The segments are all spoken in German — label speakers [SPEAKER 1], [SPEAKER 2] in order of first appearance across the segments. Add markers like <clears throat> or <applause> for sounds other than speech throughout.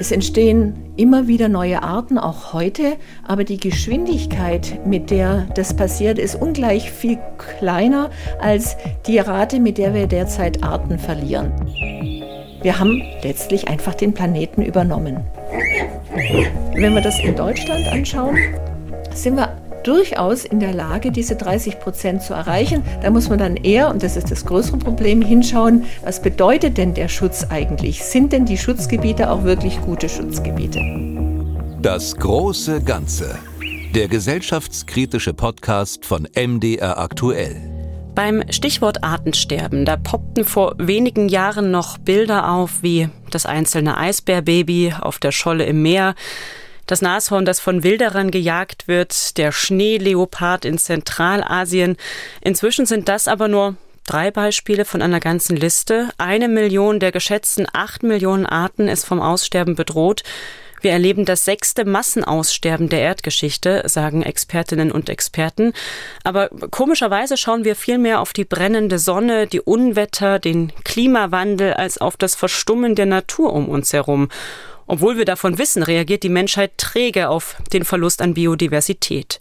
[SPEAKER 1] Es entstehen immer wieder neue Arten, auch heute, aber die Geschwindigkeit, mit der das passiert, ist ungleich viel kleiner als die Rate, mit der wir derzeit Arten verlieren. Wir haben letztlich einfach den Planeten übernommen. Wenn wir das in Deutschland anschauen, sind wir durchaus in der Lage, diese 30 Prozent zu erreichen. Da muss man dann eher, und das ist das größere Problem, hinschauen, was bedeutet denn der Schutz eigentlich? Sind denn die Schutzgebiete auch wirklich gute Schutzgebiete?
[SPEAKER 2] Das große Ganze. Der gesellschaftskritische Podcast von MDR aktuell.
[SPEAKER 3] Beim Stichwort Artensterben, da poppten vor wenigen Jahren noch Bilder auf, wie das einzelne Eisbärbaby auf der Scholle im Meer, das Nashorn, das von Wilderern gejagt wird, der Schneeleopard in Zentralasien. Inzwischen sind das aber nur drei Beispiele von einer ganzen Liste. Eine Million der geschätzten acht Millionen Arten ist vom Aussterben bedroht. Wir erleben das sechste Massenaussterben der Erdgeschichte, sagen Expertinnen und Experten. Aber komischerweise schauen wir viel mehr auf die brennende Sonne, die Unwetter, den Klimawandel als auf das Verstummen der Natur um uns herum. Obwohl wir davon wissen, reagiert die Menschheit träge auf den Verlust an Biodiversität.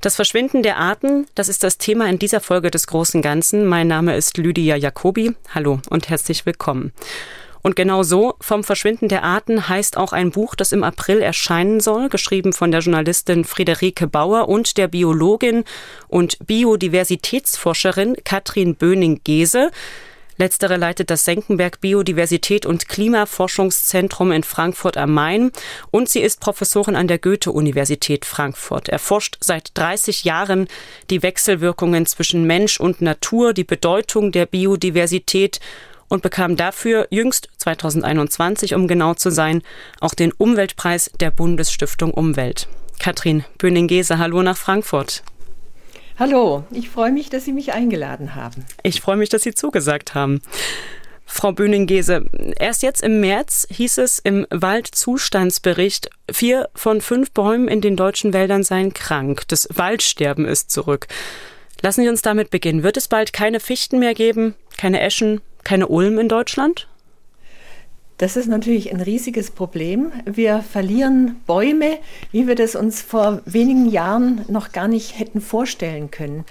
[SPEAKER 3] Das Verschwinden der Arten, das ist das Thema in dieser Folge des Großen Ganzen. Mein Name ist Lydia Jacobi. Hallo und herzlich willkommen. Und genau so, vom Verschwinden der Arten, heißt auch ein Buch, das im April erscheinen soll, geschrieben von der Journalistin Friederike Bauer und der Biologin und Biodiversitätsforscherin Katrin Böning-Gese. Letztere leitet das Senckenberg Biodiversität und Klimaforschungszentrum in Frankfurt am Main und sie ist Professorin an der Goethe-Universität Frankfurt. Er forscht seit 30 Jahren die Wechselwirkungen zwischen Mensch und Natur, die Bedeutung der Biodiversität und bekam dafür jüngst 2021, um genau zu sein, auch den Umweltpreis der Bundesstiftung Umwelt. Katrin Böning-Gese, hallo nach Frankfurt.
[SPEAKER 1] Hallo, ich freue mich, dass Sie mich eingeladen haben.
[SPEAKER 3] Ich freue mich, dass Sie zugesagt haben. Frau Böning-Gese, erst jetzt im März hieß es im Waldzustandsbericht, vier von fünf Bäumen in den deutschen Wäldern seien krank. Das Waldsterben ist zurück. Lassen Sie uns damit beginnen. Wird es bald keine Fichten mehr geben, keine Eschen, keine Ulm in Deutschland?
[SPEAKER 1] Das ist natürlich ein riesiges Problem. Wir verlieren Bäume, wie wir das uns vor wenigen Jahren noch gar nicht hätten vorstellen können.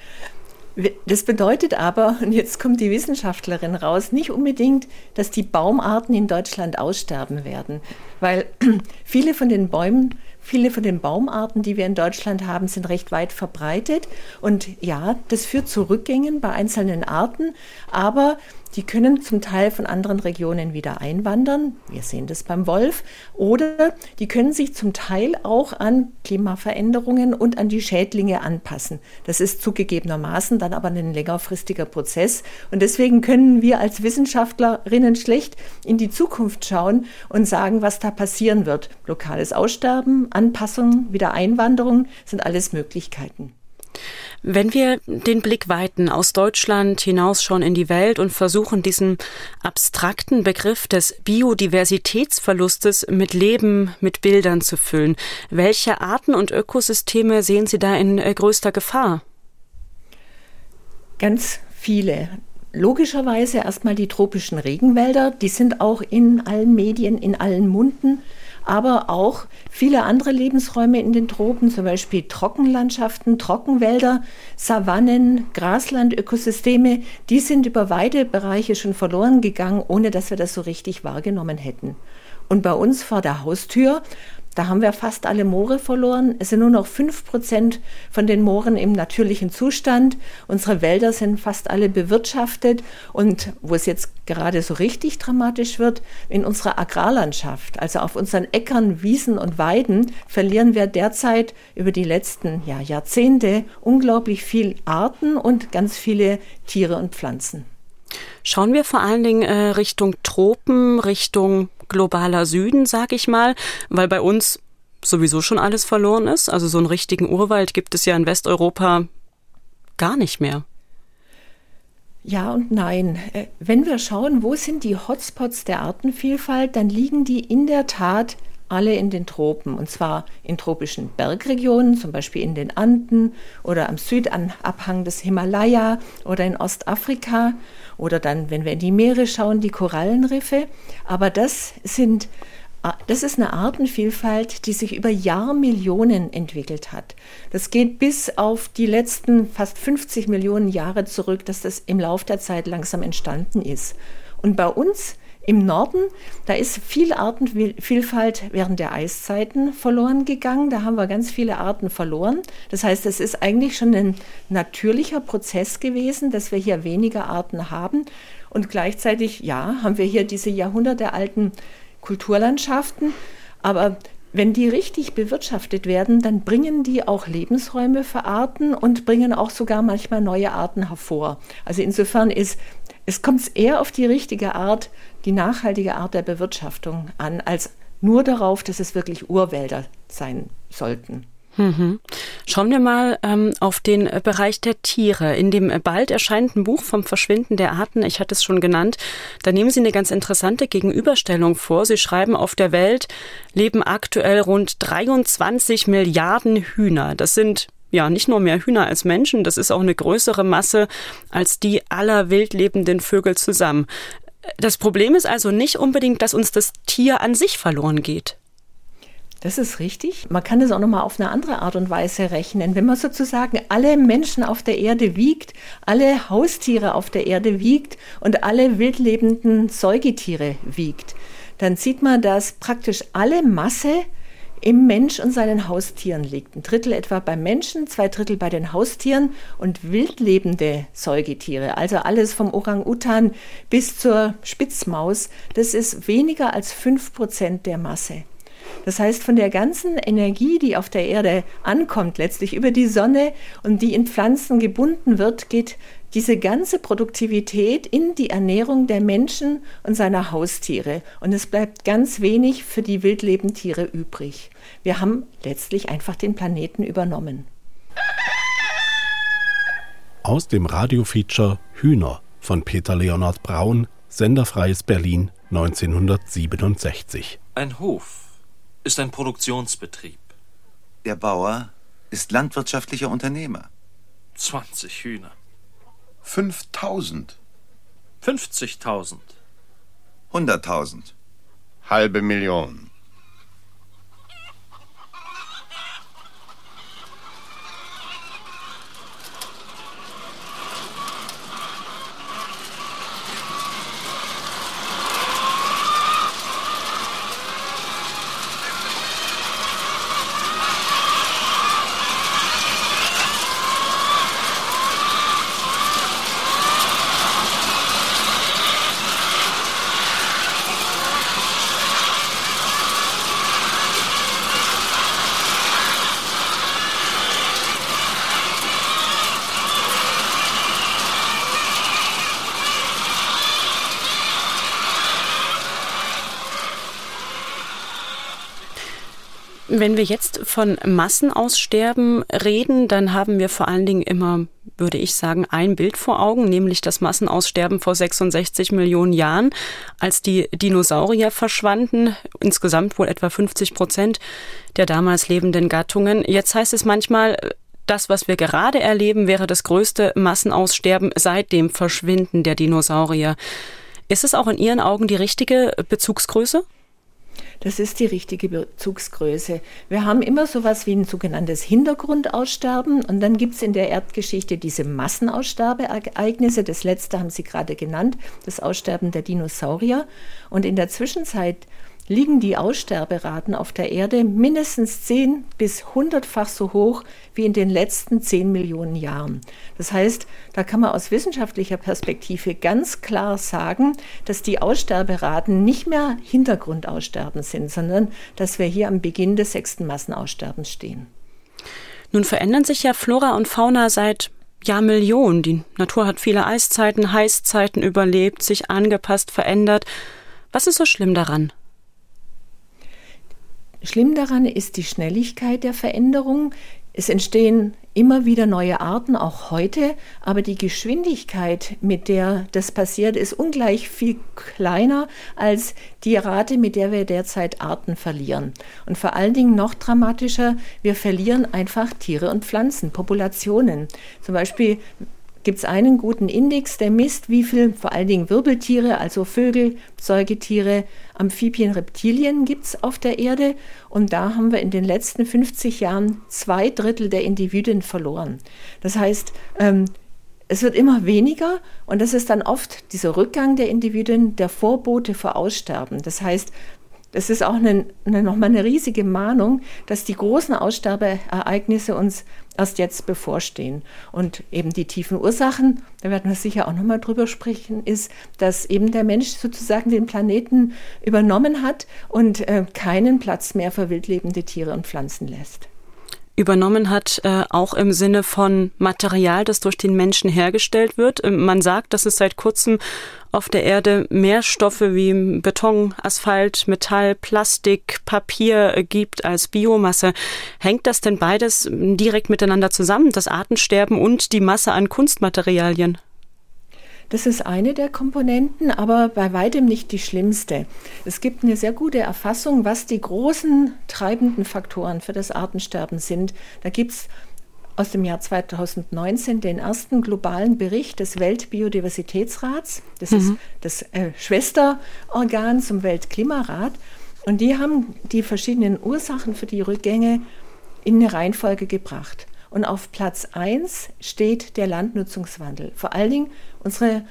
[SPEAKER 1] Das bedeutet aber, und jetzt kommt die Wissenschaftlerin raus, nicht unbedingt, dass die Baumarten in Deutschland aussterben werden, weil <clears throat> viele von den Bäumen Viele von den Baumarten, die wir in Deutschland haben, sind recht weit verbreitet. Und ja, das führt zu Rückgängen bei einzelnen Arten, aber die können zum Teil von anderen Regionen wieder einwandern. Wir sehen das beim Wolf. Oder die können sich zum Teil auch an Klimaveränderungen und an die Schädlinge anpassen. Das ist zugegebenermaßen dann aber ein längerfristiger Prozess. Und deswegen können wir als Wissenschaftlerinnen schlecht in die Zukunft schauen und sagen, was da passieren wird. Lokales Aussterben, Anpassung, Wiedereinwanderung sind alles Möglichkeiten.
[SPEAKER 3] Wenn wir den Blick weiten aus Deutschland hinaus schon in die Welt und versuchen, diesen abstrakten Begriff des Biodiversitätsverlustes mit Leben, mit Bildern zu füllen, welche Arten und Ökosysteme sehen Sie da in äh, größter Gefahr?
[SPEAKER 1] Ganz viele. Logischerweise erstmal die tropischen Regenwälder, die sind auch in allen Medien, in allen Munden aber auch viele andere Lebensräume in den Tropen, zum Beispiel Trockenlandschaften, Trockenwälder, Savannen, Graslandökosysteme, die sind über weite Bereiche schon verloren gegangen, ohne dass wir das so richtig wahrgenommen hätten. Und bei uns vor der Haustür da haben wir fast alle Moore verloren. Es sind nur noch fünf Prozent von den Mooren im natürlichen Zustand. Unsere Wälder sind fast alle bewirtschaftet. Und wo es jetzt gerade so richtig dramatisch wird, in unserer Agrarlandschaft, also auf unseren Äckern, Wiesen und Weiden, verlieren wir derzeit über die letzten ja, Jahrzehnte unglaublich viel Arten und ganz viele Tiere und Pflanzen.
[SPEAKER 3] Schauen wir vor allen Dingen äh, Richtung Tropen, Richtung globaler Süden, sag ich mal, weil bei uns sowieso schon alles verloren ist. Also so einen richtigen Urwald gibt es ja in Westeuropa gar nicht mehr.
[SPEAKER 1] Ja und nein. Äh, wenn wir schauen, wo sind die Hotspots der Artenvielfalt, dann liegen die in der Tat alle in den Tropen, und zwar in tropischen Bergregionen, zum Beispiel in den Anden oder am Südabhang des Himalaya oder in Ostafrika oder dann, wenn wir in die Meere schauen, die Korallenriffe. Aber das sind das ist eine Artenvielfalt, die sich über Jahrmillionen entwickelt hat. Das geht bis auf die letzten fast 50 Millionen Jahre zurück, dass das im Lauf der Zeit langsam entstanden ist. Und bei uns im Norden, da ist viel Artenvielfalt während der Eiszeiten verloren gegangen. Da haben wir ganz viele Arten verloren. Das heißt, es ist eigentlich schon ein natürlicher Prozess gewesen, dass wir hier weniger Arten haben. Und gleichzeitig, ja, haben wir hier diese jahrhundertealten Kulturlandschaften. Aber wenn die richtig bewirtschaftet werden, dann bringen die auch Lebensräume für Arten und bringen auch sogar manchmal neue Arten hervor. Also insofern ist es kommt eher auf die richtige Art, die nachhaltige Art der Bewirtschaftung an, als nur darauf, dass es wirklich Urwälder sein sollten.
[SPEAKER 3] Mhm. Schauen wir mal ähm, auf den Bereich der Tiere. In dem bald erscheinenden Buch vom Verschwinden der Arten, ich hatte es schon genannt, da nehmen Sie eine ganz interessante Gegenüberstellung vor. Sie schreiben, auf der Welt leben aktuell rund 23 Milliarden Hühner. Das sind ja nicht nur mehr Hühner als Menschen, das ist auch eine größere Masse als die aller wildlebenden Vögel zusammen. Das Problem ist also nicht unbedingt, dass uns das Tier an sich verloren geht.
[SPEAKER 1] Das ist richtig. Man kann es auch noch mal auf eine andere Art und Weise rechnen. Wenn man sozusagen alle Menschen auf der Erde wiegt, alle Haustiere auf der Erde wiegt und alle wildlebenden Säugetiere wiegt, dann sieht man, dass praktisch alle Masse im Mensch und seinen Haustieren liegt. Ein Drittel etwa beim Menschen, zwei Drittel bei den Haustieren und wildlebende Säugetiere, also alles vom Orang-Utan bis zur Spitzmaus, das ist weniger als fünf Prozent der Masse. Das heißt, von der ganzen Energie, die auf der Erde ankommt, letztlich über die Sonne und die in Pflanzen gebunden wird, geht diese ganze Produktivität in die Ernährung der Menschen und seiner Haustiere. Und es bleibt ganz wenig für die Wildlebendtiere übrig. Wir haben letztlich einfach den Planeten übernommen.
[SPEAKER 4] Aus dem Radiofeature Hühner von Peter Leonhard Braun, Senderfreies Berlin 1967.
[SPEAKER 5] Ein Hof ist ein Produktionsbetrieb.
[SPEAKER 6] Der Bauer ist landwirtschaftlicher Unternehmer.
[SPEAKER 5] 20 Hühner.
[SPEAKER 6] 5000.
[SPEAKER 5] 50.000.
[SPEAKER 6] 100.000.
[SPEAKER 7] Halbe Million.
[SPEAKER 3] Wenn wir jetzt von Massenaussterben reden, dann haben wir vor allen Dingen immer, würde ich sagen, ein Bild vor Augen, nämlich das Massenaussterben vor 66 Millionen Jahren, als die Dinosaurier verschwanden, insgesamt wohl etwa 50 Prozent der damals lebenden Gattungen. Jetzt heißt es manchmal, das, was wir gerade erleben, wäre das größte Massenaussterben seit dem Verschwinden der Dinosaurier. Ist es auch in Ihren Augen die richtige Bezugsgröße?
[SPEAKER 1] Das ist die richtige Bezugsgröße. Wir haben immer so etwas wie ein sogenanntes Hintergrundaussterben und dann gibt es in der Erdgeschichte diese Massenaussterbeereignisse. Das letzte haben Sie gerade genannt, das Aussterben der Dinosaurier. Und in der Zwischenzeit liegen die Aussterberaten auf der Erde mindestens 10 bis 100-fach so hoch wie in den letzten 10 Millionen Jahren. Das heißt, da kann man aus wissenschaftlicher Perspektive ganz klar sagen, dass die Aussterberaten nicht mehr Hintergrundaussterben sind, sondern dass wir hier am Beginn des sechsten Massenaussterbens stehen.
[SPEAKER 3] Nun verändern sich ja Flora und Fauna seit Jahrmillionen. Die Natur hat viele Eiszeiten, Heißzeiten überlebt, sich angepasst, verändert. Was ist so schlimm daran?
[SPEAKER 1] Schlimm daran ist die Schnelligkeit der Veränderung. Es entstehen immer wieder neue Arten, auch heute, aber die Geschwindigkeit, mit der das passiert, ist ungleich viel kleiner als die Rate, mit der wir derzeit Arten verlieren. Und vor allen Dingen noch dramatischer, wir verlieren einfach Tiere und Pflanzen, Populationen. Zum Beispiel gibt es einen guten Index, der misst, wie viel vor allen Dingen Wirbeltiere, also Vögel, Säugetiere, Amphibien, Reptilien gibt es auf der Erde. Und da haben wir in den letzten 50 Jahren zwei Drittel der Individuen verloren. Das heißt, ähm, es wird immer weniger und das ist dann oft dieser Rückgang der Individuen der Vorbote vor Aussterben. Das heißt, es ist auch eine, eine, nochmal eine riesige Mahnung, dass die großen Aussterbeereignisse uns erst jetzt bevorstehen. Und eben die tiefen Ursachen, da werden wir sicher auch nochmal drüber sprechen, ist, dass eben der Mensch sozusagen den Planeten übernommen hat und äh, keinen Platz mehr für wildlebende Tiere und Pflanzen lässt
[SPEAKER 3] übernommen hat, äh, auch im Sinne von Material, das durch den Menschen hergestellt wird. Ähm, man sagt, dass es seit kurzem auf der Erde mehr Stoffe wie Beton, Asphalt, Metall, Plastik, Papier äh, gibt als Biomasse. Hängt das denn beides direkt miteinander zusammen, das Artensterben und die Masse an Kunstmaterialien?
[SPEAKER 1] Das ist eine der Komponenten, aber bei weitem nicht die schlimmste. Es gibt eine sehr gute Erfassung, was die großen treibenden Faktoren für das Artensterben sind. Da gibt es aus dem Jahr 2019 den ersten globalen Bericht des Weltbiodiversitätsrats. Das mhm. ist das äh, Schwesterorgan zum Weltklimarat. Und die haben die verschiedenen Ursachen für die Rückgänge in eine Reihenfolge gebracht. Und auf Platz 1 steht der Landnutzungswandel. Vor allen Dingen unsere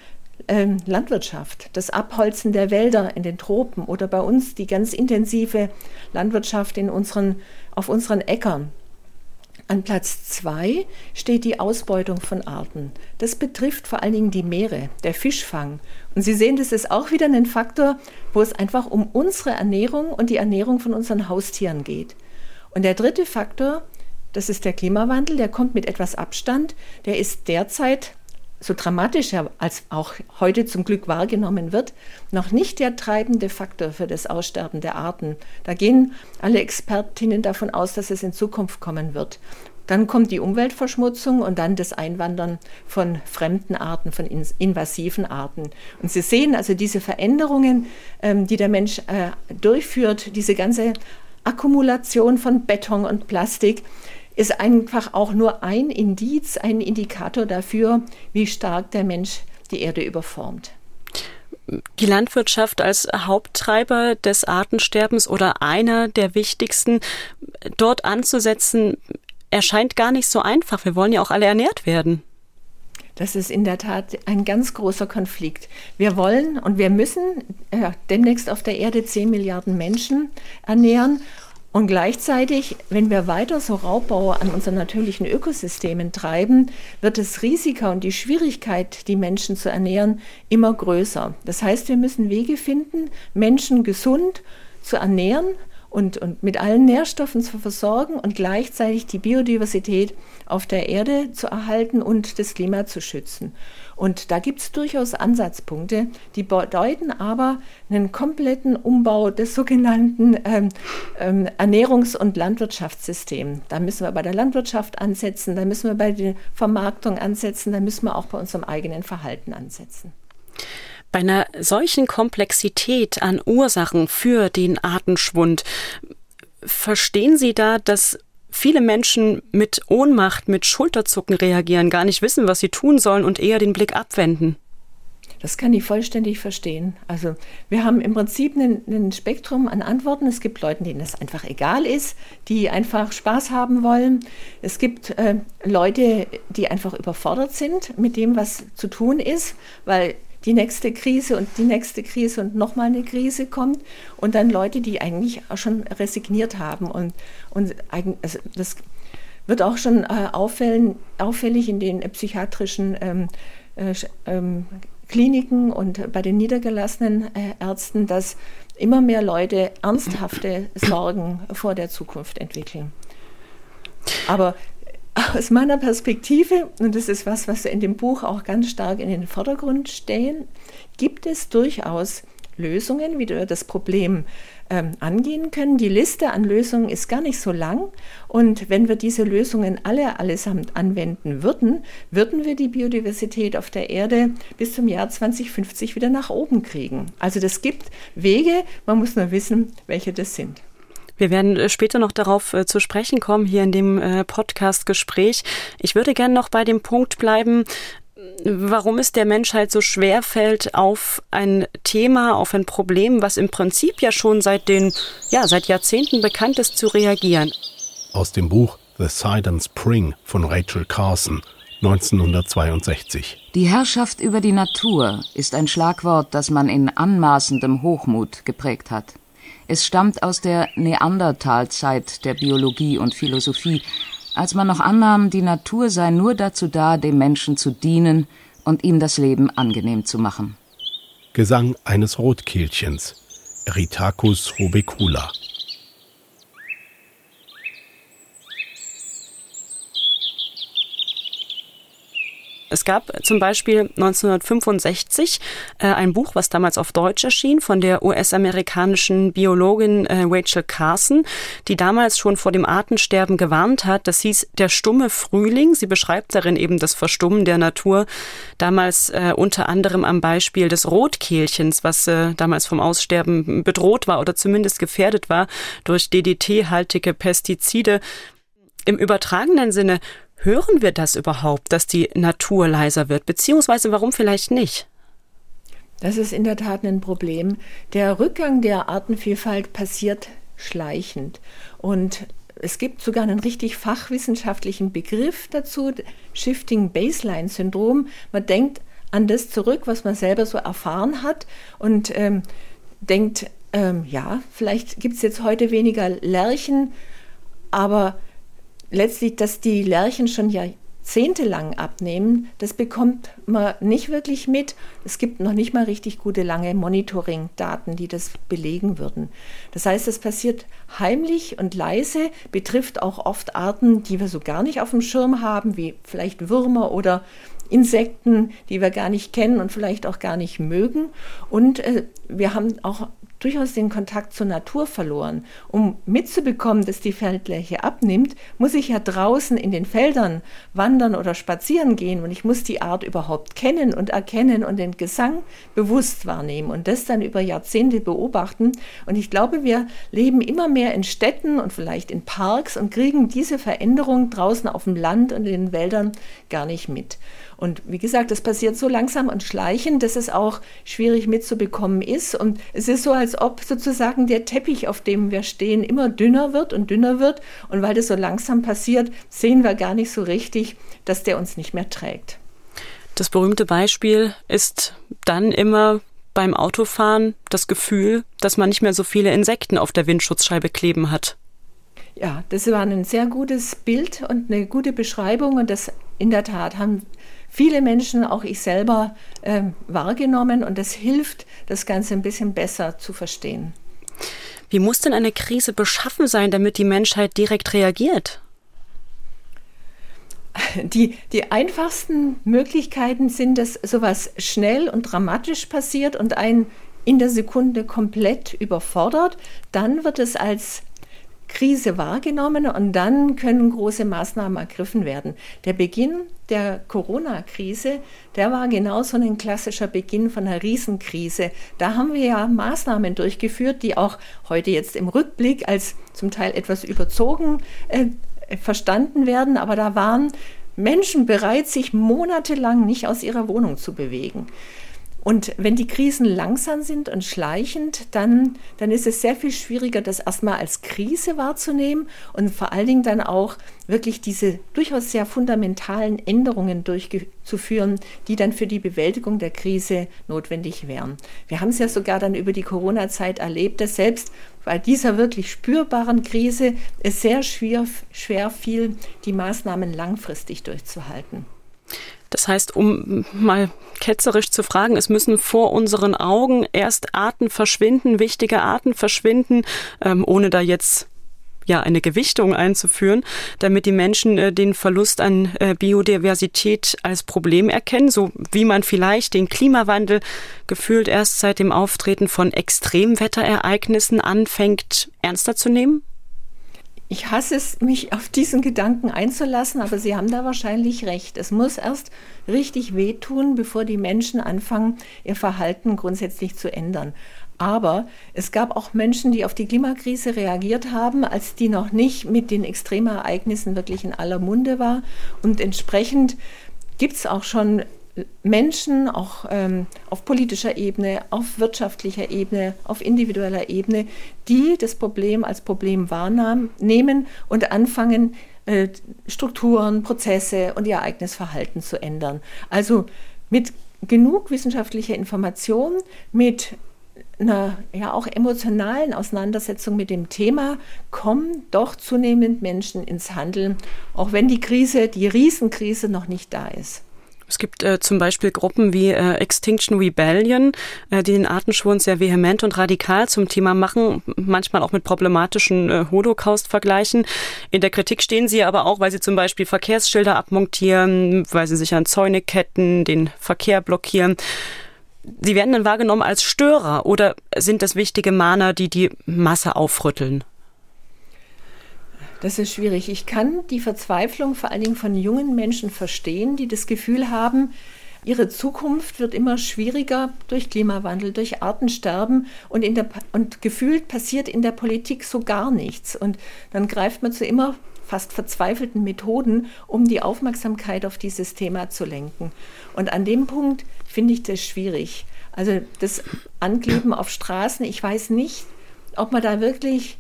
[SPEAKER 1] ähm, Landwirtschaft, das Abholzen der Wälder in den Tropen oder bei uns die ganz intensive Landwirtschaft in unseren, auf unseren Äckern. An Platz 2 steht die Ausbeutung von Arten. Das betrifft vor allen Dingen die Meere, der Fischfang. Und Sie sehen, das ist auch wieder ein Faktor, wo es einfach um unsere Ernährung und die Ernährung von unseren Haustieren geht. Und der dritte Faktor das ist der Klimawandel, der kommt mit etwas Abstand. Der ist derzeit, so dramatisch er als auch heute zum Glück wahrgenommen wird, noch nicht der treibende Faktor für das Aussterben der Arten. Da gehen alle Expertinnen davon aus, dass es in Zukunft kommen wird. Dann kommt die Umweltverschmutzung und dann das Einwandern von fremden Arten, von invasiven Arten. Und Sie sehen also diese Veränderungen, ähm, die der Mensch äh, durchführt, diese ganze Akkumulation von Beton und Plastik, ist einfach auch nur ein Indiz, ein Indikator dafür, wie stark der Mensch die Erde überformt.
[SPEAKER 3] Die Landwirtschaft als Haupttreiber des Artensterbens oder einer der wichtigsten, dort anzusetzen, erscheint gar nicht so einfach. Wir wollen ja auch alle ernährt werden.
[SPEAKER 1] Das ist in der Tat ein ganz großer Konflikt. Wir wollen und wir müssen äh, demnächst auf der Erde 10 Milliarden Menschen ernähren. Und gleichzeitig, wenn wir weiter so Raubbau an unseren natürlichen Ökosystemen treiben, wird das Risiko und die Schwierigkeit, die Menschen zu ernähren, immer größer. Das heißt, wir müssen Wege finden, Menschen gesund zu ernähren und, und mit allen Nährstoffen zu versorgen und gleichzeitig die Biodiversität auf der Erde zu erhalten und das Klima zu schützen. Und da gibt es durchaus Ansatzpunkte, die bedeuten aber einen kompletten Umbau des sogenannten ähm, ähm, Ernährungs- und Landwirtschaftssystems. Da müssen wir bei der Landwirtschaft ansetzen, da müssen wir bei der Vermarktung ansetzen, da müssen wir auch bei unserem eigenen Verhalten ansetzen.
[SPEAKER 3] Bei einer solchen Komplexität an Ursachen für den Artenschwund, verstehen Sie da, dass viele Menschen mit Ohnmacht, mit Schulterzucken reagieren, gar nicht wissen, was sie tun sollen und eher den Blick abwenden.
[SPEAKER 1] Das kann ich vollständig verstehen. Also wir haben im Prinzip ein Spektrum an Antworten. Es gibt Leute, denen das einfach egal ist, die einfach Spaß haben wollen. Es gibt äh, Leute, die einfach überfordert sind mit dem, was zu tun ist, weil die nächste Krise und die nächste Krise und nochmal eine Krise kommt und dann Leute, die eigentlich auch schon resigniert haben und, und also das wird auch schon äh, auffällig in den psychiatrischen ähm, äh, ähm, Kliniken und bei den niedergelassenen äh, Ärzten, dass immer mehr Leute ernsthafte Sorgen vor der Zukunft entwickeln. Aber aus meiner Perspektive, und das ist was, was wir in dem Buch auch ganz stark in den Vordergrund stellen, gibt es durchaus Lösungen, wie wir das Problem ähm, angehen können. Die Liste an Lösungen ist gar nicht so lang. Und wenn wir diese Lösungen alle allesamt anwenden würden, würden wir die Biodiversität auf der Erde bis zum Jahr 2050 wieder nach oben kriegen. Also das gibt Wege, man muss nur wissen, welche das sind.
[SPEAKER 3] Wir werden äh, später noch darauf äh, zu sprechen kommen, hier in dem äh, Podcast-Gespräch. Ich würde gerne noch bei dem Punkt bleiben, warum es der Menschheit so schwer fällt, auf ein Thema, auf ein Problem, was im Prinzip ja schon seit den, ja, seit Jahrzehnten bekannt ist, zu reagieren.
[SPEAKER 4] Aus dem Buch The Silent Spring von Rachel Carson 1962.
[SPEAKER 8] Die Herrschaft über die Natur ist ein Schlagwort, das man in anmaßendem Hochmut geprägt hat. Es stammt aus der Neandertalzeit der Biologie und Philosophie, als man noch annahm, die Natur sei nur dazu da, dem Menschen zu dienen und ihm das Leben angenehm zu machen.
[SPEAKER 4] Gesang eines Rotkehlchens, Eritacus rubecula.
[SPEAKER 3] Es gab zum Beispiel 1965 äh, ein Buch, was damals auf Deutsch erschien, von der US-amerikanischen Biologin äh, Rachel Carson, die damals schon vor dem Artensterben gewarnt hat. Das hieß Der stumme Frühling. Sie beschreibt darin eben das Verstummen der Natur, damals äh, unter anderem am Beispiel des Rotkehlchens, was äh, damals vom Aussterben bedroht war oder zumindest gefährdet war durch DDT-haltige Pestizide. Im übertragenen Sinne Hören wir das überhaupt, dass die Natur leiser wird? Beziehungsweise warum vielleicht nicht?
[SPEAKER 1] Das ist in der Tat ein Problem. Der Rückgang der Artenvielfalt passiert schleichend. Und es gibt sogar einen richtig fachwissenschaftlichen Begriff dazu, Shifting Baseline Syndrom. Man denkt an das zurück, was man selber so erfahren hat und ähm, denkt, ähm, ja, vielleicht gibt es jetzt heute weniger Lerchen, aber letztlich, dass die Lerchen schon jahrzehntelang abnehmen, das bekommt man nicht wirklich mit. Es gibt noch nicht mal richtig gute lange Monitoring-Daten, die das belegen würden. Das heißt, es passiert heimlich und leise, betrifft auch oft Arten, die wir so gar nicht auf dem Schirm haben, wie vielleicht Würmer oder Insekten, die wir gar nicht kennen und vielleicht auch gar nicht mögen. Und äh, wir haben auch durchaus den Kontakt zur Natur verloren. Um mitzubekommen, dass die Feldfläche abnimmt, muss ich ja draußen in den Feldern wandern oder spazieren gehen und ich muss die Art überhaupt kennen und erkennen und den Gesang bewusst wahrnehmen und das dann über Jahrzehnte beobachten. Und ich glaube, wir leben immer mehr in Städten und vielleicht in Parks und kriegen diese Veränderung draußen auf dem Land und in den Wäldern gar nicht mit. Und wie gesagt, das passiert so langsam und schleichend, dass es auch schwierig mitzubekommen ist. Und es ist so, als ob sozusagen der Teppich, auf dem wir stehen, immer dünner wird und dünner wird. Und weil das so langsam passiert, sehen wir gar nicht so richtig, dass der uns nicht mehr trägt.
[SPEAKER 3] Das berühmte Beispiel ist dann immer beim Autofahren das Gefühl, dass man nicht mehr so viele Insekten auf der Windschutzscheibe kleben hat.
[SPEAKER 1] Ja, das war ein sehr gutes Bild und eine gute Beschreibung und das in der Tat haben viele Menschen, auch ich selber, äh, wahrgenommen und das hilft, das Ganze ein bisschen besser zu verstehen.
[SPEAKER 3] Wie muss denn eine Krise beschaffen sein, damit die Menschheit direkt reagiert?
[SPEAKER 1] Die, die einfachsten Möglichkeiten sind, dass sowas schnell und dramatisch passiert und einen in der Sekunde komplett überfordert. Dann wird es als Krise wahrgenommen und dann können große Maßnahmen ergriffen werden. Der Beginn der Corona-Krise, der war genauso ein klassischer Beginn von einer Riesenkrise. Da haben wir ja Maßnahmen durchgeführt, die auch heute jetzt im Rückblick als zum Teil etwas überzogen äh, verstanden werden, aber da waren Menschen bereit, sich monatelang nicht aus ihrer Wohnung zu bewegen. Und wenn die Krisen langsam sind und schleichend, dann, dann ist es sehr viel schwieriger, das erstmal als Krise wahrzunehmen und vor allen Dingen dann auch wirklich diese durchaus sehr fundamentalen Änderungen durchzuführen, die dann für die Bewältigung der Krise notwendig wären. Wir haben es ja sogar dann über die Corona-Zeit erlebt, dass selbst bei dieser wirklich spürbaren Krise es sehr schwer, schwer fiel, die Maßnahmen langfristig durchzuhalten.
[SPEAKER 3] Das heißt, um mal ketzerisch zu fragen, es müssen vor unseren Augen erst Arten verschwinden, wichtige Arten verschwinden, ähm, ohne da jetzt ja eine Gewichtung einzuführen, damit die Menschen äh, den Verlust an äh, Biodiversität als Problem erkennen, so wie man vielleicht den Klimawandel gefühlt erst seit dem Auftreten von Extremwetterereignissen anfängt ernster zu nehmen?
[SPEAKER 1] Ich hasse es, mich auf diesen Gedanken einzulassen, aber Sie haben da wahrscheinlich recht. Es muss erst richtig wehtun, bevor die Menschen anfangen, ihr Verhalten grundsätzlich zu ändern. Aber es gab auch Menschen, die auf die Klimakrise reagiert haben, als die noch nicht mit den Extremereignissen wirklich in aller Munde war. Und entsprechend gibt es auch schon Menschen, auch ähm, auf politischer Ebene, auf wirtschaftlicher Ebene, auf individueller Ebene, die das Problem als Problem wahrnehmen und anfangen, äh, Strukturen, Prozesse und ihr eigenes Verhalten zu ändern. Also mit genug wissenschaftlicher Information, mit einer ja auch emotionalen Auseinandersetzung mit dem Thema kommen doch zunehmend Menschen ins Handeln, auch wenn die Krise, die Riesenkrise noch nicht da ist.
[SPEAKER 3] Es gibt äh, zum Beispiel Gruppen wie äh, Extinction Rebellion, äh, die den Artenschwund sehr vehement und radikal zum Thema machen, manchmal auch mit problematischen äh, Holocaust-Vergleichen. In der Kritik stehen sie aber auch, weil sie zum Beispiel Verkehrsschilder abmontieren, weil sie sich an Zäune ketten, den Verkehr blockieren. Sie werden dann wahrgenommen als Störer oder sind das wichtige Mahner, die die Masse aufrütteln?
[SPEAKER 1] Das ist schwierig. Ich kann die Verzweiflung vor allen Dingen von jungen Menschen verstehen, die das Gefühl haben, ihre Zukunft wird immer schwieriger durch Klimawandel, durch Artensterben und, in der, und gefühlt passiert in der Politik so gar nichts. Und dann greift man zu immer fast verzweifelten Methoden, um die Aufmerksamkeit auf dieses Thema zu lenken. Und an dem Punkt finde ich das schwierig. Also das Ankleben auf Straßen, ich weiß nicht, ob man da wirklich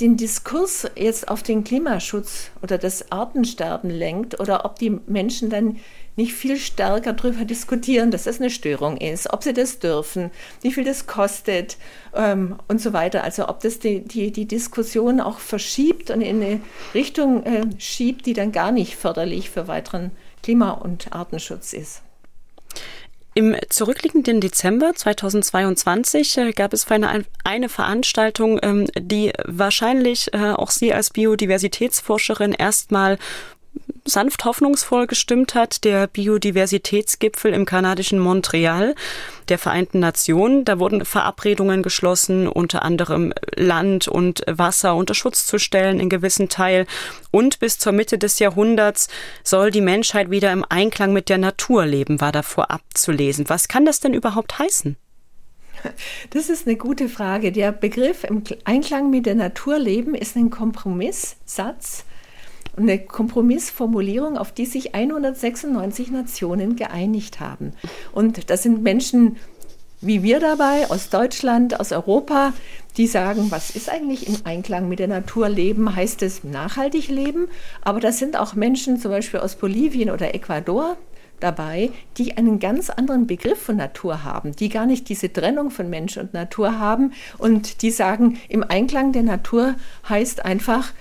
[SPEAKER 1] den Diskurs jetzt auf den Klimaschutz oder das Artensterben lenkt oder ob die Menschen dann nicht viel stärker darüber diskutieren, dass das eine Störung ist, ob sie das dürfen, wie viel das kostet ähm, und so weiter. Also ob das die, die, die Diskussion auch verschiebt und in eine Richtung äh, schiebt, die dann gar nicht förderlich für weiteren Klima- und Artenschutz ist.
[SPEAKER 3] Im zurückliegenden Dezember 2022 äh, gab es eine, eine Veranstaltung, ähm, die wahrscheinlich äh, auch Sie als Biodiversitätsforscherin erstmal sanft hoffnungsvoll gestimmt hat, der Biodiversitätsgipfel im kanadischen Montreal der Vereinten Nationen. Da wurden Verabredungen geschlossen, unter anderem Land und Wasser unter Schutz zu stellen in gewissen Teil. Und bis zur Mitte des Jahrhunderts soll die Menschheit wieder im Einklang mit der Natur leben, war davor abzulesen. Was kann das denn überhaupt heißen?
[SPEAKER 1] Das ist eine gute Frage. Der Begriff im Einklang mit der Natur leben ist ein Kompromisssatz, eine Kompromissformulierung, auf die sich 196 Nationen geeinigt haben. Und das sind Menschen wie wir dabei aus Deutschland, aus Europa, die sagen, was ist eigentlich im Einklang mit der Natur leben? Heißt es nachhaltig leben? Aber das sind auch Menschen zum Beispiel aus Bolivien oder Ecuador dabei, die einen ganz anderen Begriff von Natur haben, die gar nicht diese Trennung von Mensch und Natur haben und die sagen, im Einklang der Natur heißt einfach,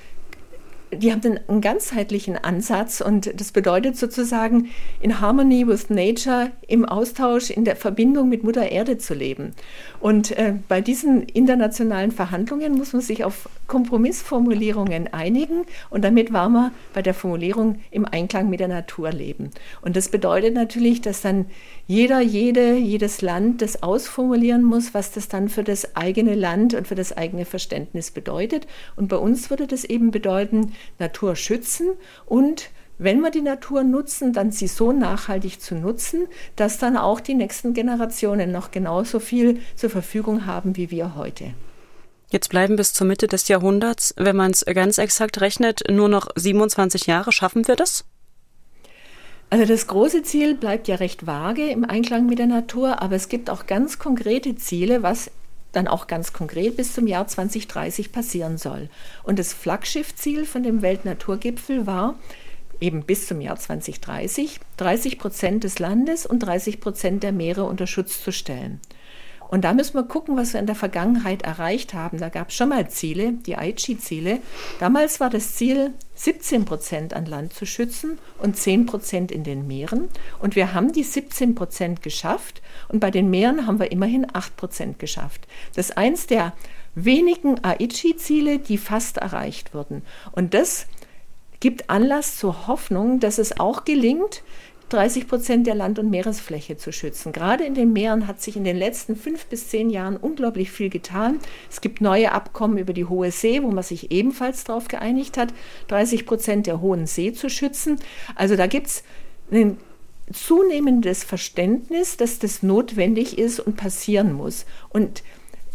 [SPEAKER 1] die haben einen ganzheitlichen Ansatz und das bedeutet sozusagen in Harmony with Nature, im Austausch, in der Verbindung mit Mutter Erde zu leben. Und äh, bei diesen internationalen Verhandlungen muss man sich auf Kompromissformulierungen einigen und damit war man bei der Formulierung im Einklang mit der Natur leben. Und das bedeutet natürlich, dass dann jeder, jede, jedes Land das ausformulieren muss, was das dann für das eigene Land und für das eigene Verständnis bedeutet. Und bei uns würde das eben bedeuten, Natur schützen und wenn wir die Natur nutzen, dann sie so nachhaltig zu nutzen, dass dann auch die nächsten Generationen noch genauso viel zur Verfügung haben wie wir heute.
[SPEAKER 3] Jetzt bleiben bis zur Mitte des Jahrhunderts, wenn man es ganz exakt rechnet, nur noch 27 Jahre. Schaffen wir das?
[SPEAKER 1] Also das große Ziel bleibt ja recht vage im Einklang mit der Natur, aber es gibt auch ganz konkrete Ziele, was dann auch ganz konkret bis zum Jahr 2030 passieren soll. Und das Flaggschiffziel von dem Weltnaturgipfel war, eben bis zum Jahr 2030 30 Prozent des Landes und 30 Prozent der Meere unter Schutz zu stellen. Und da müssen wir gucken, was wir in der Vergangenheit erreicht haben. Da gab es schon mal Ziele, die Aichi-Ziele. Damals war das Ziel, 17 Prozent an Land zu schützen und 10 Prozent in den Meeren. Und wir haben die 17 Prozent geschafft. Und bei den Meeren haben wir immerhin 8 Prozent geschafft. Das ist eins der wenigen Aichi-Ziele, die fast erreicht wurden. Und das gibt Anlass zur Hoffnung, dass es auch gelingt, 30 Prozent der Land- und Meeresfläche zu schützen. Gerade in den Meeren hat sich in den letzten fünf bis zehn Jahren unglaublich viel getan. Es gibt neue Abkommen über die Hohe See, wo man sich ebenfalls darauf geeinigt hat, 30 Prozent der Hohen See zu schützen. Also da gibt es ein zunehmendes Verständnis, dass das notwendig ist und passieren muss. Und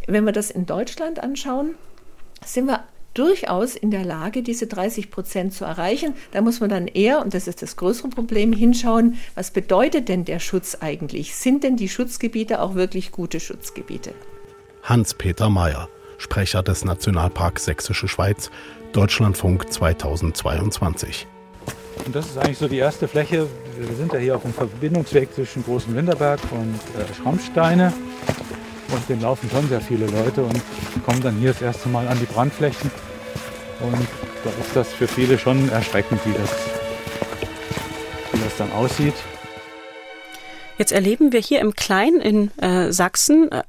[SPEAKER 1] wenn wir das in Deutschland anschauen, sind wir durchaus in der Lage, diese 30 Prozent zu erreichen. Da muss man dann eher, und das ist das größere Problem, hinschauen, was bedeutet denn der Schutz eigentlich? Sind denn die Schutzgebiete auch wirklich gute Schutzgebiete?
[SPEAKER 4] Hans-Peter Mayer, Sprecher des Nationalparks Sächsische Schweiz, Deutschlandfunk 2022.
[SPEAKER 9] Und das ist eigentlich so die erste Fläche. Wir sind ja hier auf dem Verbindungsweg zwischen Großen Winterberg und äh, Schrammsteine. Und den laufen schon sehr viele Leute und kommen dann hier das erste Mal an die Brandflächen. Und da ist das für viele schon erschreckend, wie das, wie das dann aussieht.
[SPEAKER 3] Jetzt erleben wir hier im Kleinen in äh, Sachsen, äh,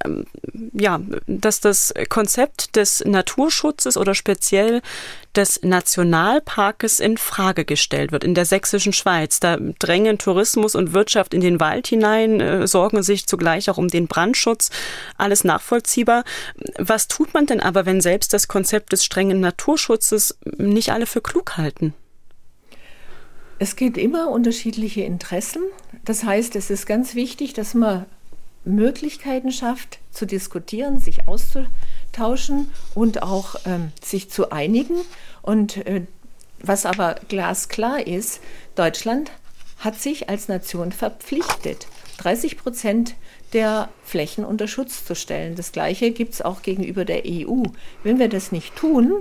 [SPEAKER 3] ja, dass das Konzept des Naturschutzes oder speziell des Nationalparkes in Frage gestellt wird in der sächsischen Schweiz. Da drängen Tourismus und Wirtschaft in den Wald hinein, äh, sorgen sich zugleich auch um den Brandschutz. Alles nachvollziehbar. Was tut man denn aber, wenn selbst das Konzept des strengen Naturschutzes nicht alle für klug halten?
[SPEAKER 1] Es gibt immer unterschiedliche Interessen. Das heißt, es ist ganz wichtig, dass man Möglichkeiten schafft, zu diskutieren, sich auszutauschen und auch ähm, sich zu einigen. Und äh, was aber glasklar ist, Deutschland hat sich als Nation verpflichtet, 30 Prozent der Flächen unter Schutz zu stellen. Das Gleiche gibt es auch gegenüber der EU. Wenn wir das nicht tun,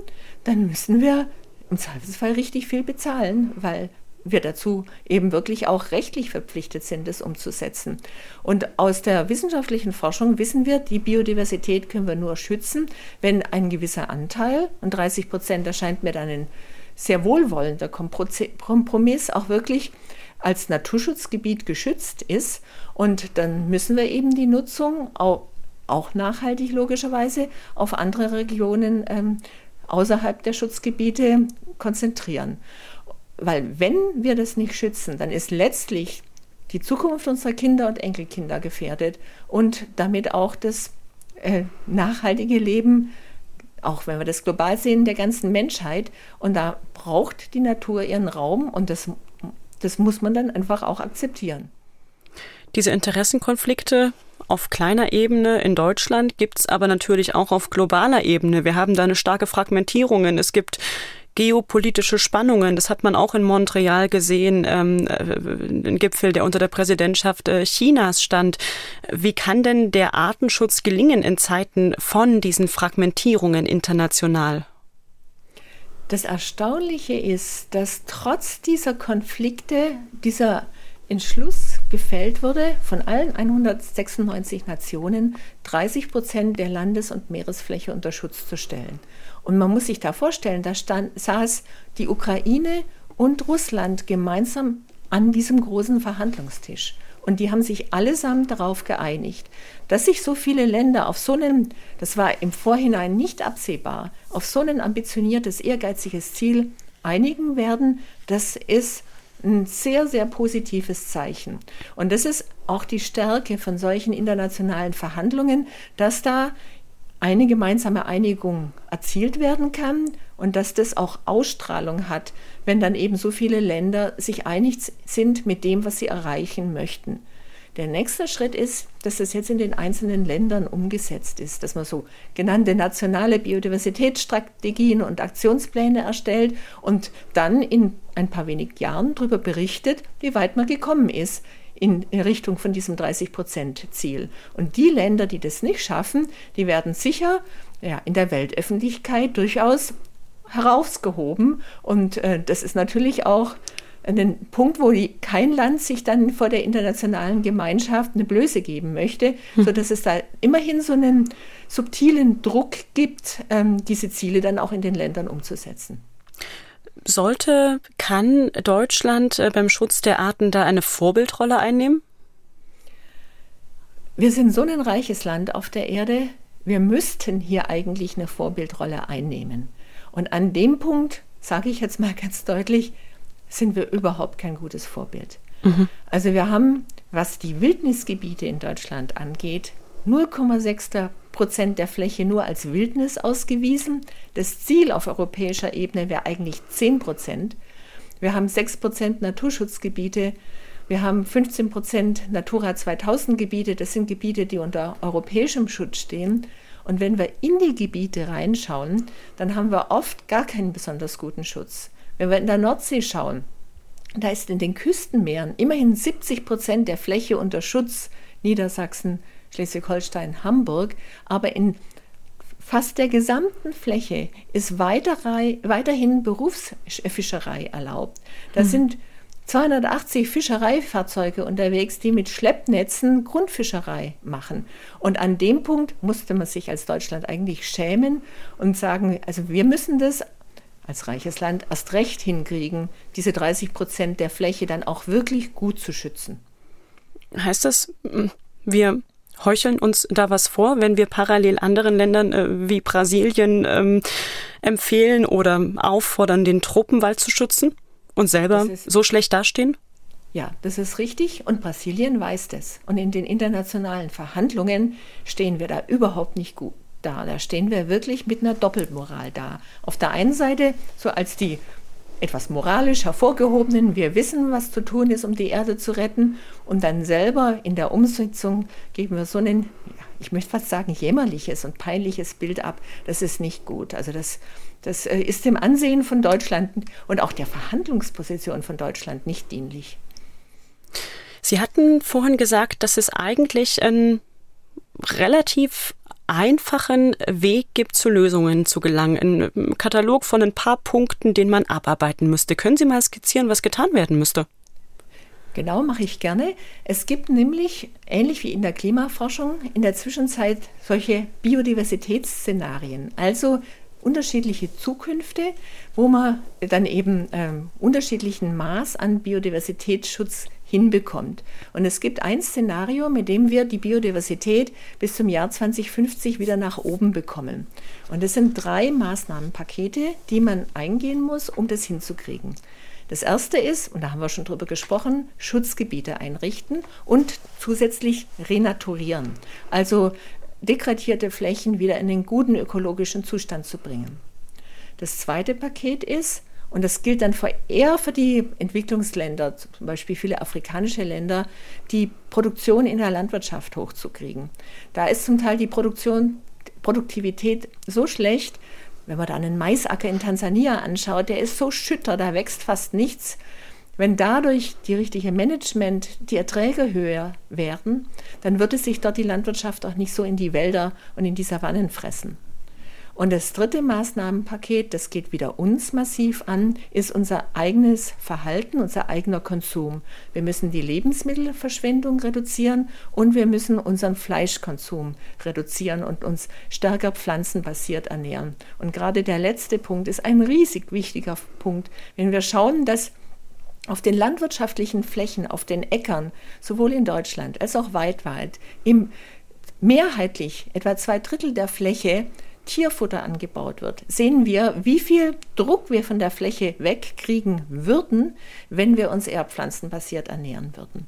[SPEAKER 1] dann müssen wir im Zweifelsfall richtig viel bezahlen, weil wir dazu eben wirklich auch rechtlich verpflichtet sind, das umzusetzen. Und aus der wissenschaftlichen Forschung wissen wir, die Biodiversität können wir nur schützen, wenn ein gewisser Anteil, und 30 Prozent erscheint mir dann ein sehr wohlwollender Kompromiss, auch wirklich als Naturschutzgebiet geschützt ist. Und dann müssen wir eben die Nutzung auch, auch nachhaltig logischerweise auf andere Regionen ähm, außerhalb der Schutzgebiete konzentrieren. Weil wenn wir das nicht schützen, dann ist letztlich die Zukunft unserer Kinder und Enkelkinder gefährdet und damit auch das äh, nachhaltige Leben, auch wenn wir das global sehen, der ganzen Menschheit. Und da braucht die Natur ihren Raum und das, das muss man dann einfach auch akzeptieren.
[SPEAKER 3] Diese Interessenkonflikte auf kleiner Ebene in Deutschland gibt es aber natürlich auch auf globaler Ebene. Wir haben da eine starke Fragmentierung. Es gibt geopolitische Spannungen. Das hat man auch in Montreal gesehen, ähm, äh, ein Gipfel, der unter der Präsidentschaft äh, Chinas stand. Wie kann denn der Artenschutz gelingen in Zeiten von diesen Fragmentierungen international?
[SPEAKER 1] Das Erstaunliche ist, dass trotz dieser Konflikte dieser Entschluss gefällt wurde, von allen 196 Nationen 30 Prozent der Landes- und Meeresfläche unter Schutz zu stellen. Und man muss sich da vorstellen, da stand, saß die Ukraine und Russland gemeinsam an diesem großen Verhandlungstisch. Und die haben sich allesamt darauf geeinigt, dass sich so viele Länder auf so einem, das war im Vorhinein nicht absehbar, auf so ein ambitioniertes, ehrgeiziges Ziel einigen werden. Das ist ein sehr, sehr positives Zeichen. Und das ist auch die Stärke von solchen internationalen Verhandlungen, dass da eine gemeinsame Einigung erzielt werden kann und dass das auch Ausstrahlung hat, wenn dann eben so viele Länder sich einig sind mit dem, was sie erreichen möchten. Der nächste Schritt ist, dass das jetzt in den einzelnen Ländern umgesetzt ist, dass man so genannte nationale Biodiversitätsstrategien und Aktionspläne erstellt und dann in ein paar wenigen Jahren darüber berichtet, wie weit man gekommen ist in Richtung von diesem 30-Prozent-Ziel. Und die Länder, die das nicht schaffen, die werden sicher ja, in der Weltöffentlichkeit durchaus herausgehoben. Und äh, das ist natürlich auch ein Punkt, wo die, kein Land sich dann vor der internationalen Gemeinschaft eine Blöße geben möchte, hm. sodass es da immerhin so einen subtilen Druck gibt, ähm, diese Ziele dann auch in den Ländern umzusetzen.
[SPEAKER 3] Sollte, kann Deutschland äh, beim Schutz der Arten da eine Vorbildrolle einnehmen?
[SPEAKER 1] Wir sind so ein reiches Land auf der Erde. Wir müssten hier eigentlich eine Vorbildrolle einnehmen. Und an dem Punkt, sage ich jetzt mal <laughs> ganz deutlich, sind wir überhaupt kein gutes Vorbild. Mhm. Also wir haben, was die Wildnisgebiete in Deutschland angeht, 0,6 Prozent der Fläche nur als Wildnis ausgewiesen. Das Ziel auf europäischer Ebene wäre eigentlich 10 Prozent. Wir haben 6 Prozent Naturschutzgebiete. Wir haben 15 Prozent Natura 2000 Gebiete. Das sind Gebiete, die unter europäischem Schutz stehen. Und wenn wir in die Gebiete reinschauen, dann haben wir oft gar keinen besonders guten Schutz. Wenn wir in der Nordsee schauen, da ist in den Küstenmeeren immerhin 70 Prozent der Fläche unter Schutz, Niedersachsen, Schleswig-Holstein, Hamburg, aber in fast der gesamten Fläche ist weiterhin Berufsfischerei erlaubt. Da hm. sind 280 Fischereifahrzeuge unterwegs, die mit Schleppnetzen Grundfischerei machen. Und an dem Punkt musste man sich als Deutschland eigentlich schämen und sagen, also wir müssen das als reiches Land erst recht hinkriegen, diese 30 Prozent der Fläche dann auch wirklich gut zu schützen.
[SPEAKER 3] Heißt das, wir heucheln uns da was vor, wenn wir parallel anderen Ländern äh, wie Brasilien ähm, empfehlen oder auffordern, den Tropenwald zu schützen und selber so schlecht dastehen?
[SPEAKER 1] Ja, das ist richtig und Brasilien weiß das. Und in den internationalen Verhandlungen stehen wir da überhaupt nicht gut da. Da stehen wir wirklich mit einer Doppelmoral da. Auf der einen Seite so als die etwas moralisch hervorgehobenen, wir wissen, was zu tun ist, um die Erde zu retten. Und dann selber in der Umsetzung geben wir so ein, ich möchte fast sagen, jämmerliches und peinliches Bild ab. Das ist nicht gut. Also das, das äh, ist dem Ansehen von Deutschland und auch der Verhandlungsposition von Deutschland nicht dienlich.
[SPEAKER 3] Sie hatten vorhin gesagt, dass es eigentlich ein relativ einfachen Weg gibt, zu Lösungen zu gelangen. Ein Katalog von ein paar Punkten, den man abarbeiten müsste. Können Sie mal skizzieren, was getan werden müsste?
[SPEAKER 1] Genau, mache ich gerne. Es gibt nämlich, ähnlich wie in der Klimaforschung, in der Zwischenzeit solche Biodiversitätsszenarien, also unterschiedliche Zukünfte, wo man dann eben ähm, unterschiedlichen Maß an Biodiversitätsschutz hinbekommt. Und es gibt ein Szenario, mit dem wir die Biodiversität bis zum Jahr 2050 wieder nach oben bekommen. Und das sind drei Maßnahmenpakete, die man eingehen muss, um das hinzukriegen. Das erste ist, und da haben wir schon drüber gesprochen, Schutzgebiete einrichten und zusätzlich renaturieren. Also degradierte Flächen wieder in den guten ökologischen Zustand zu bringen. Das zweite Paket ist, und das gilt dann eher für die Entwicklungsländer, zum Beispiel viele afrikanische Länder, die Produktion in der Landwirtschaft hochzukriegen. Da ist zum Teil die Produktion, Produktivität so schlecht, wenn man da einen Maisacker in Tansania anschaut, der ist so schütter, da wächst fast nichts. Wenn dadurch die richtige Management, die Erträge höher werden, dann würde sich dort die Landwirtschaft auch nicht so in die Wälder und in die Savannen fressen. Und das dritte Maßnahmenpaket, das geht wieder uns massiv an, ist unser eigenes Verhalten, unser eigener Konsum. Wir müssen die Lebensmittelverschwendung reduzieren und wir müssen unseren Fleischkonsum reduzieren und uns stärker pflanzenbasiert ernähren. Und gerade der letzte Punkt ist ein riesig wichtiger Punkt. Wenn wir schauen, dass auf den landwirtschaftlichen Flächen, auf den Äckern, sowohl in Deutschland als auch weltweit, im mehrheitlich etwa zwei Drittel der Fläche Tierfutter angebaut wird, sehen wir, wie viel Druck wir von der Fläche wegkriegen würden, wenn wir uns eher pflanzenbasiert ernähren würden.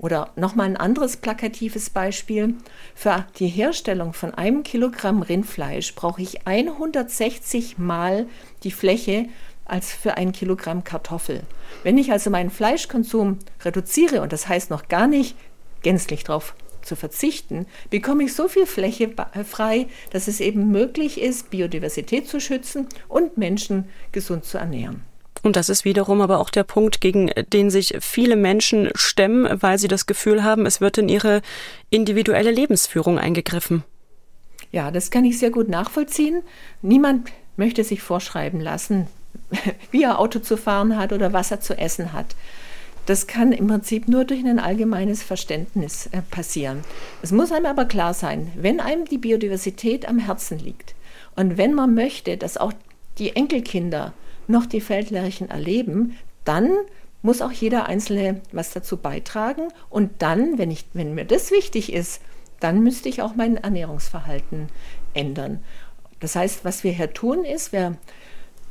[SPEAKER 1] Oder nochmal ein anderes plakatives Beispiel. Für die Herstellung von einem Kilogramm Rindfleisch brauche ich 160 Mal die Fläche als für ein Kilogramm Kartoffel. Wenn ich also meinen Fleischkonsum reduziere, und das heißt noch gar nicht gänzlich darauf zu verzichten, bekomme ich so viel Fläche äh, frei, dass es eben möglich ist, Biodiversität zu schützen und Menschen gesund zu ernähren.
[SPEAKER 3] Und das ist wiederum aber auch der Punkt, gegen den sich viele Menschen stemmen, weil sie das Gefühl haben, es wird in ihre individuelle Lebensführung eingegriffen.
[SPEAKER 1] Ja, das kann ich sehr gut nachvollziehen. Niemand möchte sich vorschreiben lassen, <laughs> wie er Auto zu fahren hat oder was er zu essen hat. Das kann im Prinzip nur durch ein allgemeines Verständnis äh, passieren. Es muss einem aber klar sein, wenn einem die Biodiversität am Herzen liegt und wenn man möchte, dass auch die Enkelkinder noch die Feldlärchen erleben, dann muss auch jeder Einzelne was dazu beitragen. Und dann, wenn, ich, wenn mir das wichtig ist, dann müsste ich auch mein Ernährungsverhalten ändern. Das heißt, was wir hier tun, ist, wir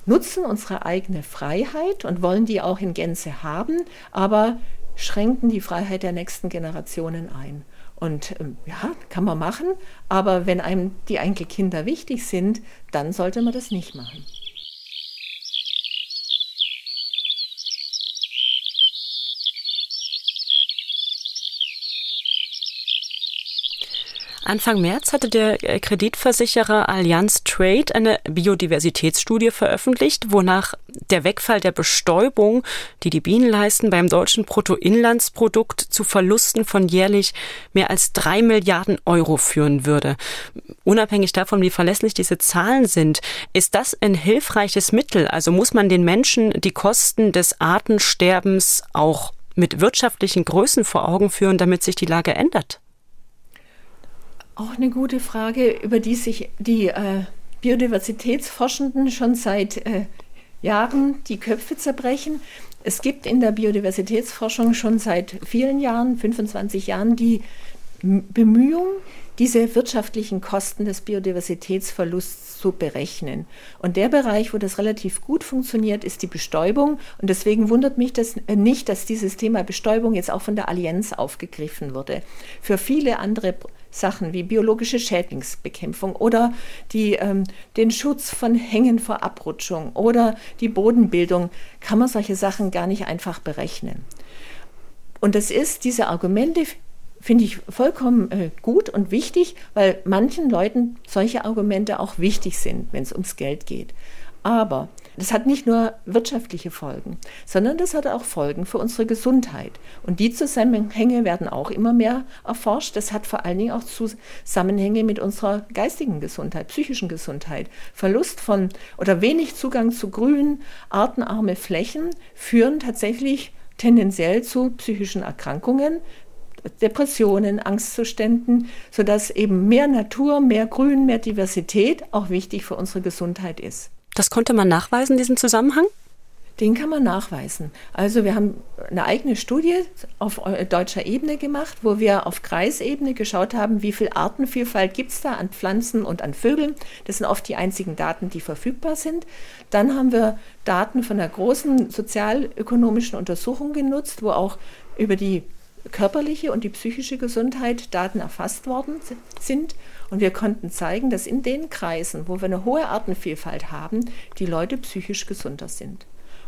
[SPEAKER 1] nutzen unsere eigene Freiheit und wollen die auch in Gänze haben, aber schränken die Freiheit der nächsten Generationen ein. Und ähm, ja, kann man machen, aber wenn einem die Enkelkinder wichtig sind, dann sollte man das nicht machen.
[SPEAKER 3] Anfang März hatte der äh, Kreditversicherer Allianz Trade eine Biodiversitätsstudie veröffentlicht, wonach der Wegfall der Bestäubung, die die Bienen leisten, beim deutschen Bruttoinlandsprodukt zu Verlusten von jährlich mehr als drei Milliarden Euro führen würde. Unabhängig davon, wie verlässlich diese Zahlen sind, ist das ein hilfreiches Mittel? Also muss man den Menschen die Kosten des Artensterbens auch mit wirtschaftlichen Größen vor Augen führen, damit sich die Lage ändert?
[SPEAKER 1] Auch eine gute Frage, über die sich die äh, Biodiversitätsforschenden schon seit äh, Jahren die Köpfe zerbrechen. Es gibt in der Biodiversitätsforschung schon seit vielen Jahren, 25 Jahren, die Bemühung, diese wirtschaftlichen Kosten des Biodiversitätsverlusts zu berechnen. Und der Bereich, wo das relativ gut funktioniert, ist die Bestäubung. Und deswegen wundert mich das äh, nicht, dass dieses Thema Bestäubung jetzt auch von der Allianz aufgegriffen wurde. Für viele andere Sachen wie biologische Schädlingsbekämpfung oder die, ähm, den Schutz von Hängen vor Abrutschung oder die Bodenbildung kann man solche Sachen gar nicht einfach berechnen. Und das ist, diese Argumente finde ich vollkommen äh, gut und wichtig, weil manchen Leuten solche Argumente auch wichtig sind, wenn es ums Geld geht. Aber das hat nicht nur wirtschaftliche Folgen, sondern das hat auch Folgen für unsere Gesundheit. Und die Zusammenhänge werden auch immer mehr erforscht. Das hat vor allen Dingen auch Zusammenhänge mit unserer geistigen Gesundheit, psychischen Gesundheit. Verlust von oder wenig Zugang zu grün, artenarme Flächen führen tatsächlich tendenziell zu psychischen Erkrankungen, Depressionen, Angstzuständen, sodass eben mehr Natur, mehr Grün, mehr Diversität auch wichtig für unsere Gesundheit ist.
[SPEAKER 3] Das konnte man nachweisen, diesen Zusammenhang?
[SPEAKER 1] Den kann man nachweisen. Also wir haben eine eigene Studie auf deutscher Ebene gemacht, wo wir auf Kreisebene geschaut haben, wie viel Artenvielfalt gibt es da an Pflanzen und an Vögeln. Das sind oft die einzigen Daten, die verfügbar sind. Dann haben wir Daten von einer großen sozialökonomischen Untersuchung genutzt, wo auch über die körperliche und die psychische Gesundheit Daten erfasst worden sind. Und wir konnten zeigen, dass in den Kreisen, wo wir eine hohe Artenvielfalt haben, die Leute psychisch gesunder sind.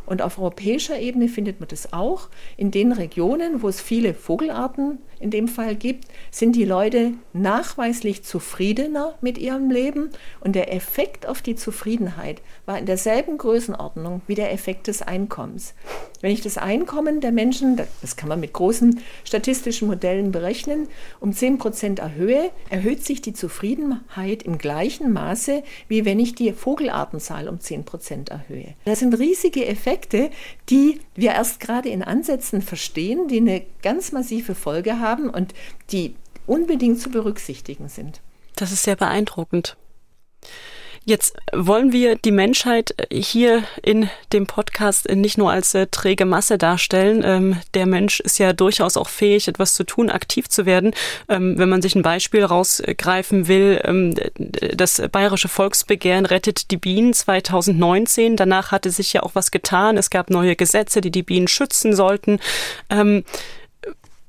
[SPEAKER 1] Und auf europäischer Ebene findet man das auch. In den Regionen, wo es viele Vogelarten in dem Fall gibt, sind die Leute nachweislich zufriedener mit ihrem Leben. Und der Effekt auf die Zufriedenheit war in derselben Größenordnung wie der Effekt des Einkommens. Wenn ich das Einkommen der Menschen, das kann man mit großen statistischen Modellen berechnen, um 10 Prozent erhöhe, erhöht sich die Zufriedenheit im gleichen Maße, wie wenn ich die Vogelartenzahl um 10 Prozent erhöhe. Das sind riesige Effekte, die wir erst gerade in Ansätzen verstehen, die eine ganz massive Folge haben und die unbedingt zu berücksichtigen sind.
[SPEAKER 3] Das ist sehr beeindruckend. Jetzt wollen wir die Menschheit hier in dem Podcast nicht nur als äh, träge Masse darstellen. Ähm, der Mensch ist ja durchaus auch fähig, etwas zu tun, aktiv zu werden. Ähm, wenn man sich ein Beispiel rausgreifen will, ähm, das bayerische Volksbegehren rettet die Bienen 2019. Danach hatte sich ja auch was getan. Es gab neue Gesetze, die die Bienen schützen sollten.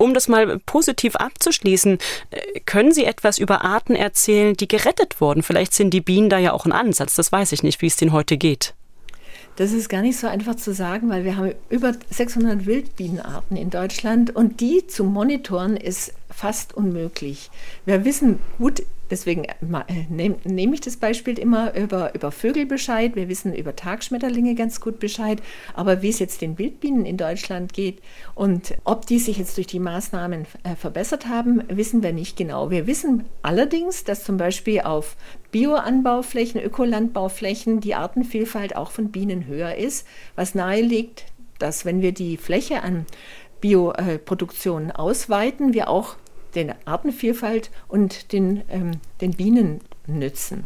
[SPEAKER 3] Um das mal positiv abzuschließen, äh, können Sie etwas über Arten erzählen, die gerettet wurden? Vielleicht sind die Bienen da ja auch ein Ansatz. Das weiß ich nicht, wie es denen heute geht.
[SPEAKER 1] Das ist gar nicht so einfach zu sagen, weil wir haben über 600 Wildbienenarten in Deutschland und die zu monitoren ist fast unmöglich. Wir wissen gut, deswegen äh, nehme nehm ich das Beispiel immer über, über Vögel Bescheid. Wir wissen über Tagschmetterlinge ganz gut Bescheid. Aber wie es jetzt den Wildbienen in Deutschland geht und ob die sich jetzt durch die Maßnahmen äh, verbessert haben, wissen wir nicht genau. Wir wissen allerdings, dass zum Beispiel auf Bioanbauflächen, Ökolandbauflächen die Artenvielfalt auch von Bienen höher ist, was naheliegt, dass wenn wir die Fläche an Bioproduktion ausweiten, wir auch den Artenvielfalt und den, ähm, den Bienen nützen.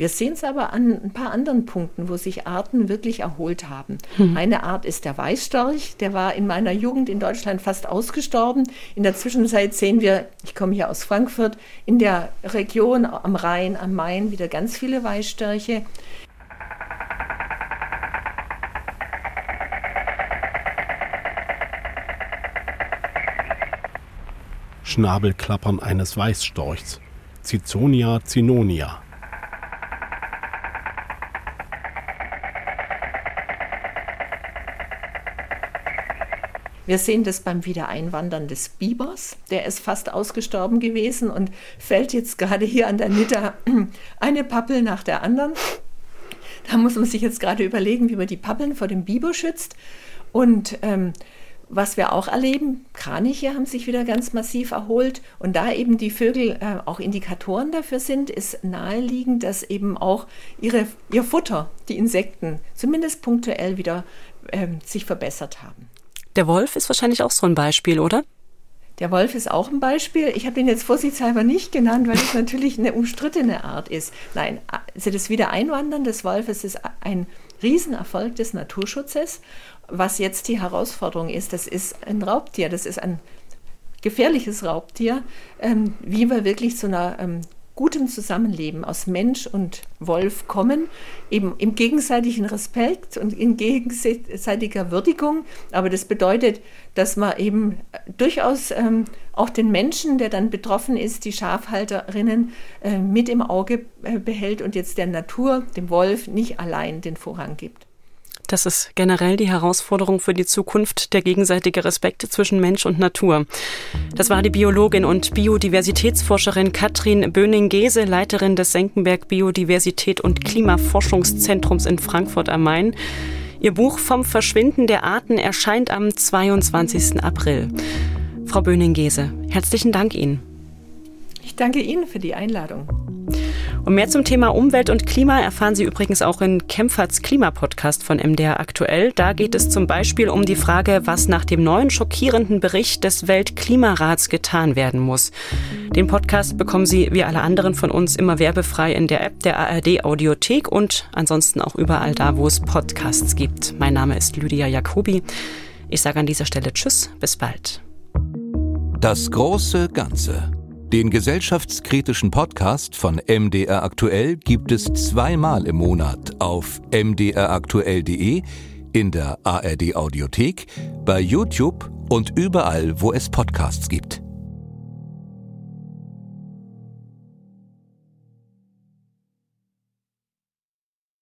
[SPEAKER 1] Wir sehen es aber an ein paar anderen Punkten, wo sich Arten wirklich erholt haben. Mhm. Eine Art ist der Weißstorch, der war in meiner Jugend in Deutschland fast ausgestorben. In der Zwischenzeit sehen wir, ich komme hier aus Frankfurt, in der Region am Rhein, am Main wieder ganz viele Weißstörche.
[SPEAKER 4] Schnabelklappern eines Weißstorchs, Ciconia cinonia.
[SPEAKER 1] Wir sehen das beim Wiedereinwandern des Bibers. Der ist fast ausgestorben gewesen und fällt jetzt gerade hier an der Nitter <clears throat> eine Pappel nach der anderen. Da muss man sich jetzt gerade überlegen, wie man die Pappeln vor dem Biber schützt. Und ähm, was wir auch erleben, Kraniche haben sich wieder ganz massiv erholt. Und da eben die Vögel äh, auch Indikatoren dafür sind, ist naheliegend, dass eben auch ihre, ihr Futter, die Insekten, zumindest punktuell wieder äh, sich verbessert haben.
[SPEAKER 3] Der Wolf ist wahrscheinlich auch so ein Beispiel, oder?
[SPEAKER 1] Der Wolf ist auch ein Beispiel. Ich habe ihn jetzt vorsichtshalber nicht genannt, weil es natürlich eine umstrittene Art ist. Nein, also das Wiedereinwandern des Wolfes ist ein Riesenerfolg des Naturschutzes. Was jetzt die Herausforderung ist, das ist ein Raubtier, das ist ein gefährliches Raubtier, ähm, wie wir wirklich zu einer ähm, gutem Zusammenleben aus Mensch und Wolf kommen, eben im gegenseitigen Respekt und in gegenseitiger Würdigung. Aber das bedeutet, dass man eben durchaus ähm, auch den Menschen, der dann betroffen ist, die Schafhalterinnen, äh, mit im Auge äh, behält und jetzt der Natur, dem Wolf, nicht allein den Vorrang gibt.
[SPEAKER 3] Das ist generell die Herausforderung für die Zukunft, der gegenseitige Respekt zwischen Mensch und Natur. Das war die Biologin und Biodiversitätsforscherin Katrin Böning-Gese, Leiterin des Senckenberg Biodiversität und Klimaforschungszentrums in Frankfurt am Main. Ihr Buch Vom Verschwinden der Arten erscheint am 22. April. Frau Böning-Gese, herzlichen Dank Ihnen.
[SPEAKER 1] Ich danke Ihnen für die Einladung.
[SPEAKER 3] Und mehr zum Thema Umwelt und Klima erfahren Sie übrigens auch in Kempferts Klimapodcast von MDR aktuell. Da geht es zum Beispiel um die Frage, was nach dem neuen schockierenden Bericht des Weltklimarats getan werden muss. Den Podcast bekommen Sie wie alle anderen von uns immer werbefrei in der App der ARD Audiothek und ansonsten auch überall da, wo es Podcasts gibt. Mein Name ist Lydia Jacobi. Ich sage an dieser Stelle Tschüss, bis bald.
[SPEAKER 2] Das große Ganze. Den gesellschaftskritischen Podcast von MDR Aktuell gibt es zweimal im Monat auf mdraktuell.de, in der ARD Audiothek, bei YouTube und überall, wo es Podcasts gibt.